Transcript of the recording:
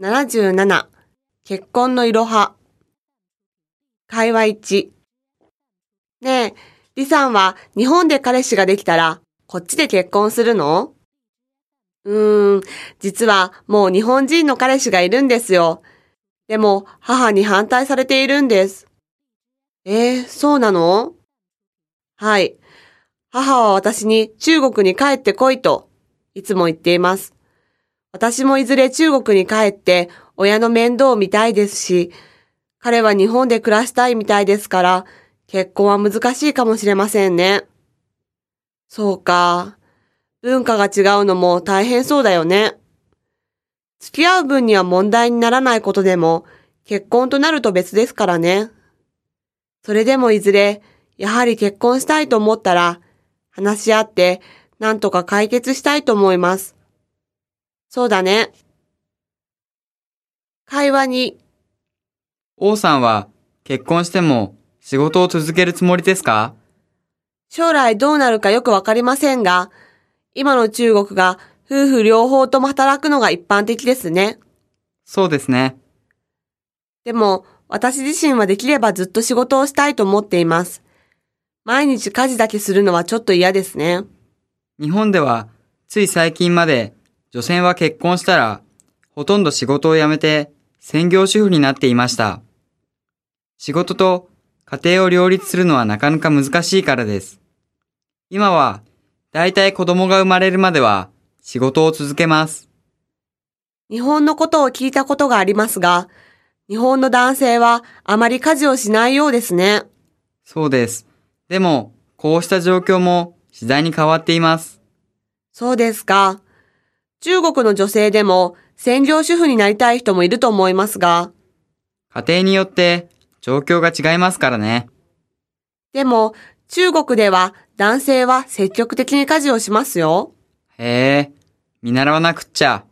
77結婚のいろは会話1ねえ、李さんは日本で彼氏ができたらこっちで結婚するの？うーん、実はもう日本人の彼氏がいるんですよ。でも母に反対されているんです。えー、そうなの？はい。母は私に中国に帰ってこいといつも言っています。私もいずれ中国に帰って親の面倒を見たいですし、彼は日本で暮らしたいみたいですから、結婚は難しいかもしれませんね。そうか。文化が違うのも大変そうだよね。付き合う分には問題にならないことでも、結婚となると別ですからね。それでもいずれ、やはり結婚したいと思ったら、話し合って、なんとか解決したいと思います。そうだね。会話に、王さんは結婚しても仕事を続けるつもりですか？将来どうなるかよくわかりませんが、今の中国が夫婦両方とも働くのが一般的ですね。そうですね。でも、私自身はできればずっと仕事をしたいと思っています。毎日家事だけするのはちょっと嫌ですね。日本ではつい最近まで女性は結婚したらほとんど仕事を辞めて専業主婦になっていました。仕事と家庭を両立するのはなかなか難しいからです。今はだいたい子供が生まれるまでは仕事を続けます。日本のことを聞いたことがありますが、日本の男性はあまり家事をしないようですね。そうです。でも、こうした状況も次第に変わっています。そうですか。中国の女性でも専業主婦になりたい人もいると思いますが、家庭によって状況が違いますからね。でも中国では男性は積極的に家事をしますよ。へえ、見習わなくっちゃ。